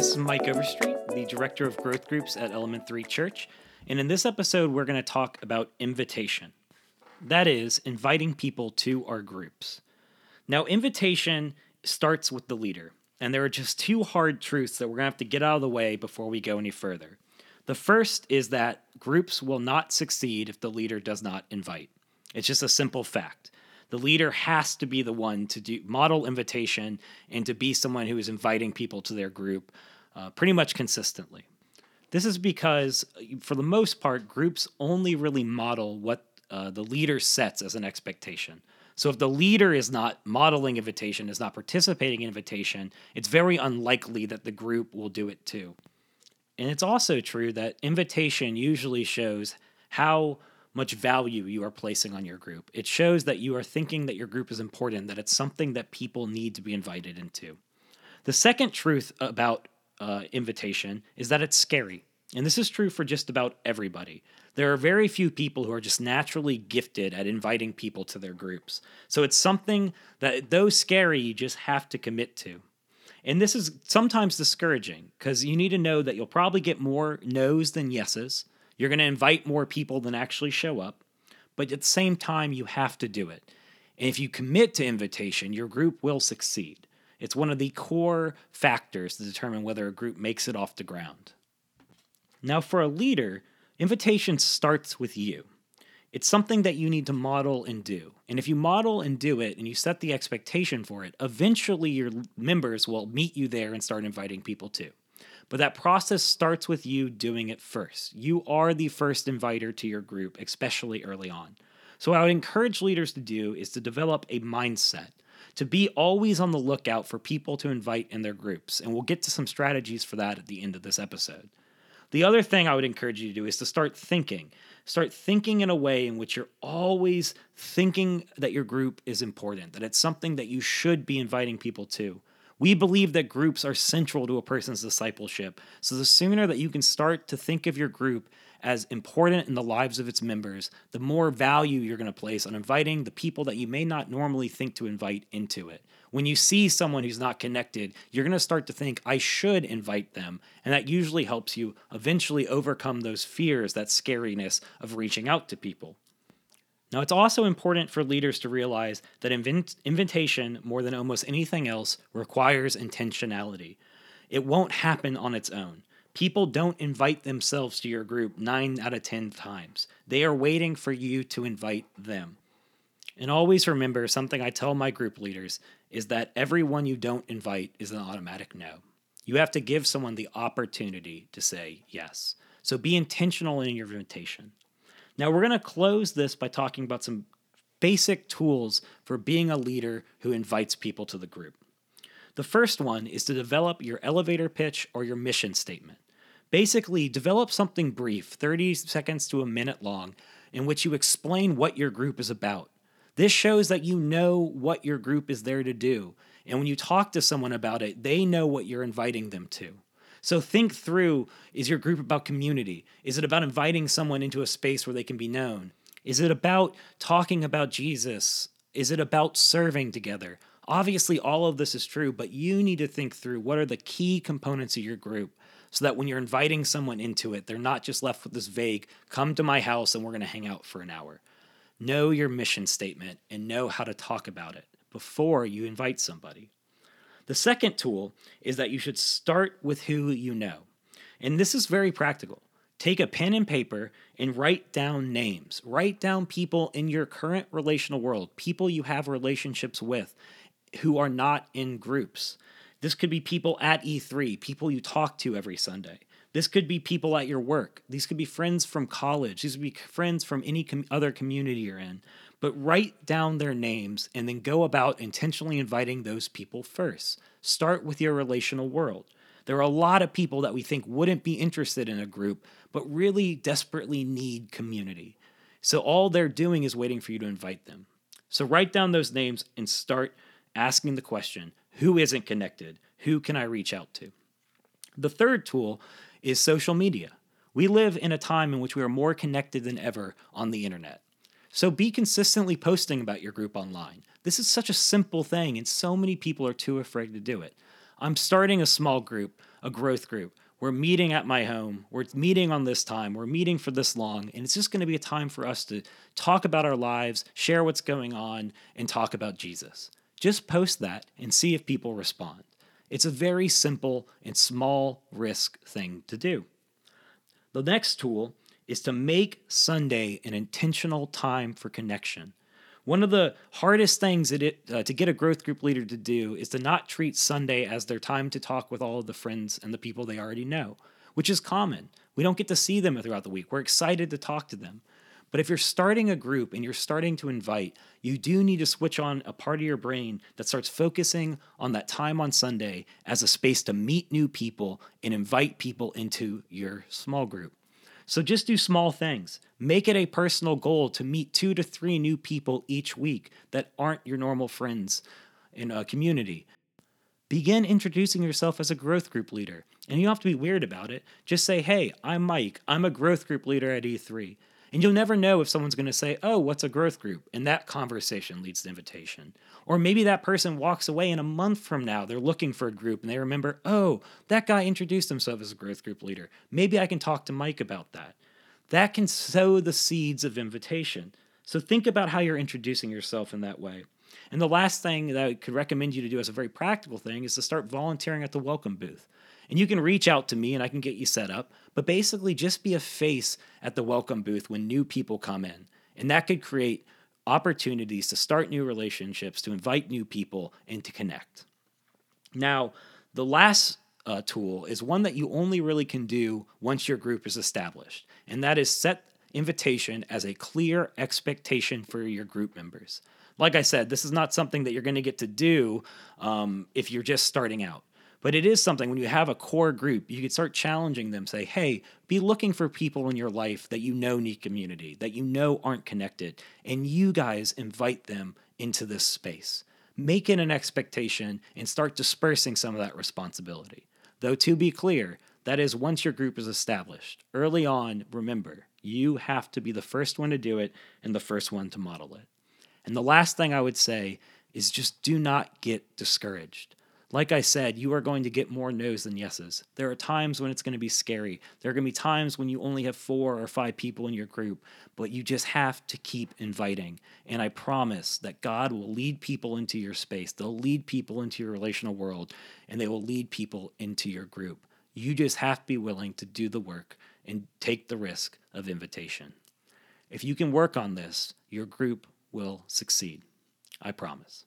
is Mike Overstreet, the Director of Growth Groups at Element 3 Church, and in this episode, we're going to talk about invitation. That is, inviting people to our groups. Now, invitation starts with the leader, and there are just two hard truths that we're going to have to get out of the way before we go any further. The first is that groups will not succeed if the leader does not invite. It's just a simple fact. The leader has to be the one to do model invitation and to be someone who is inviting people to their group uh, pretty much consistently. This is because, for the most part, groups only really model what uh, the leader sets as an expectation. So if the leader is not modeling invitation, is not participating in invitation, it's very unlikely that the group will do it too. And it's also true that invitation usually shows how much value you are placing on your group. It shows that you are thinking that your group is important, that it's something that people need to be invited into. The second truth about uh, invitation is that it's scary. And this is true for just about everybody. There are very few people who are just naturally gifted at inviting people to their groups. So it's something that, though scary, you just have to commit to. And this is sometimes discouraging because you need to know that you'll probably get more no's than yeses. You're going to invite more people than actually show up. But at the same time, you have to do it. And if you commit to invitation, your group will succeed. It's one of the core factors to determine whether a group makes it off the ground. Now, for a leader, invitation starts with you. It's something that you need to model and do. And if you model and do it and you set the expectation for it, eventually your members will meet you there and start inviting people too. But that process starts with you doing it first. You are the first inviter to your group, especially early on. So, what I would encourage leaders to do is to develop a mindset, to be always on the lookout for people to invite in their groups. And we'll get to some strategies for that at the end of this episode. The other thing I would encourage you to do is to start thinking. Start thinking in a way in which you're always thinking that your group is important, that it's something that you should be inviting people to. We believe that groups are central to a person's discipleship. So the sooner that you can start to think of your group as important in the lives of its members, the more value you're going to place on inviting the people that you may not normally think to invite into it. When you see someone who's not connected, you're going to start to think, I should invite them. And that usually helps you eventually overcome those fears, that scariness of reaching out to people. Now, it's also important for leaders to realize that invent- invitation, more than almost anything else, requires intentionality. It won't happen on its own. People don't invite themselves to your group nine out of 10 times. They are waiting for you to invite them. And always remember something I tell my group leaders is that everyone you don't invite is an automatic no. You have to give someone the opportunity to say yes. So be intentional in your invitation. Now, we're going to close this by talking about some basic tools for being a leader who invites people to the group. The first one is to develop your elevator pitch or your mission statement. Basically, develop something brief, 30 seconds to a minute long, in which you explain what your group is about. This shows that you know what your group is there to do. And when you talk to someone about it, they know what you're inviting them to. So think through is your group about community? Is it about inviting someone into a space where they can be known? Is it about talking about Jesus? Is it about serving together? Obviously, all of this is true, but you need to think through what are the key components of your group so that when you're inviting someone into it, they're not just left with this vague, come to my house and we're going to hang out for an hour. Know your mission statement and know how to talk about it before you invite somebody. The second tool is that you should start with who you know. And this is very practical. Take a pen and paper and write down names. Write down people in your current relational world, people you have relationships with who are not in groups. This could be people at E3, people you talk to every Sunday. This could be people at your work. These could be friends from college. These could be friends from any com- other community you're in. But write down their names and then go about intentionally inviting those people first. Start with your relational world. There are a lot of people that we think wouldn't be interested in a group, but really desperately need community. So all they're doing is waiting for you to invite them. So write down those names and start asking the question who isn't connected? Who can I reach out to? The third tool is social media. We live in a time in which we are more connected than ever on the internet. So be consistently posting about your group online. This is such a simple thing, and so many people are too afraid to do it. I'm starting a small group a growth group. We're meeting at my home. We're meeting on this time. We're meeting for this long. And it's just going to be a time for us to talk about our lives, share what's going on, and talk about Jesus. Just post that and see if people respond. It's a very simple and small risk thing to do. The next tool is to make Sunday an intentional time for connection. One of the hardest things that it, uh, to get a growth group leader to do is to not treat Sunday as their time to talk with all of the friends and the people they already know, which is common. We don't get to see them throughout the week. We're excited to talk to them. But if you're starting a group and you're starting to invite, you do need to switch on a part of your brain that starts focusing on that time on Sunday as a space to meet new people and invite people into your small group. So just do small things. Make it a personal goal to meet two to three new people each week that aren't your normal friends in a community. Begin introducing yourself as a growth group leader. And you don't have to be weird about it. Just say, hey, I'm Mike. I'm a growth group leader at E3. And you'll never know if someone's going to say, Oh, what's a growth group? And that conversation leads to invitation. Or maybe that person walks away and a month from now they're looking for a group and they remember, Oh, that guy introduced himself as a growth group leader. Maybe I can talk to Mike about that. That can sow the seeds of invitation. So think about how you're introducing yourself in that way. And the last thing that I could recommend you to do as a very practical thing is to start volunteering at the welcome booth. And you can reach out to me and I can get you set up, but basically just be a face at the welcome booth when new people come in. And that could create opportunities to start new relationships, to invite new people, and to connect. Now, the last uh, tool is one that you only really can do once your group is established, and that is set invitation as a clear expectation for your group members. Like I said, this is not something that you're going to get to do um, if you're just starting out. But it is something when you have a core group, you can start challenging them, say, hey, be looking for people in your life that you know need community, that you know aren't connected, and you guys invite them into this space. Make it an expectation and start dispersing some of that responsibility. Though, to be clear, that is once your group is established. Early on, remember, you have to be the first one to do it and the first one to model it. And the last thing I would say is just do not get discouraged. Like I said, you are going to get more no's than yeses. There are times when it's going to be scary. There are going to be times when you only have four or five people in your group, but you just have to keep inviting. And I promise that God will lead people into your space. They'll lead people into your relational world, and they will lead people into your group. You just have to be willing to do the work and take the risk of invitation. If you can work on this, your group will succeed. I promise.